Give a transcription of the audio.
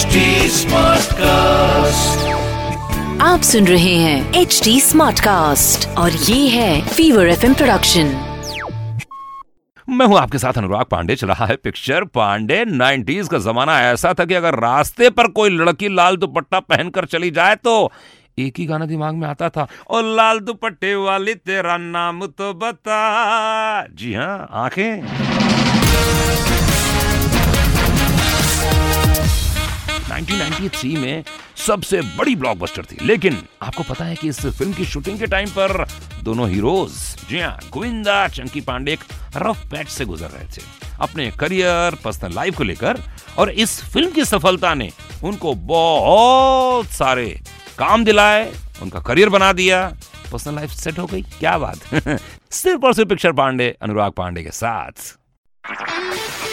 HD Smartcast. आप सुन रहे हैं एच डी स्मार्ट कास्ट और ये है फीवर एफ़ प्रोडक्शन मैं हूँ आपके साथ अनुराग पांडे चल रहा है पिक्चर पांडे। 90s का जमाना ऐसा था कि अगर रास्ते पर कोई लड़की लाल दुपट्टा पहनकर चली जाए तो एक ही गाना दिमाग में आता था और लाल दुपट्टे वाली तेरा नाम तो बता। जी हाँ आँखें। 1993 में सबसे बड़ी ब्लॉकबस्टर थी। लेकिन आपको पता है कि इस फ़िल्म की शूटिंग के टाइम पर दोनों हीरोज जी हाँ गोविंदा, चंकी पांडे एक रफ पैच से गुजर रहे थे। अपने करियर पर्सनल लाइफ को लेकर और इस फ़िल्म की सफलता ने उनको बहुत सारे काम दिलाए, उनका करियर बना दिया पर्सनल लाइफ सेट हो गई। क्या बात। सिर्फ़ और सिर्फ़ पिक्चर पांडे, अनुराग पांडे के साथ।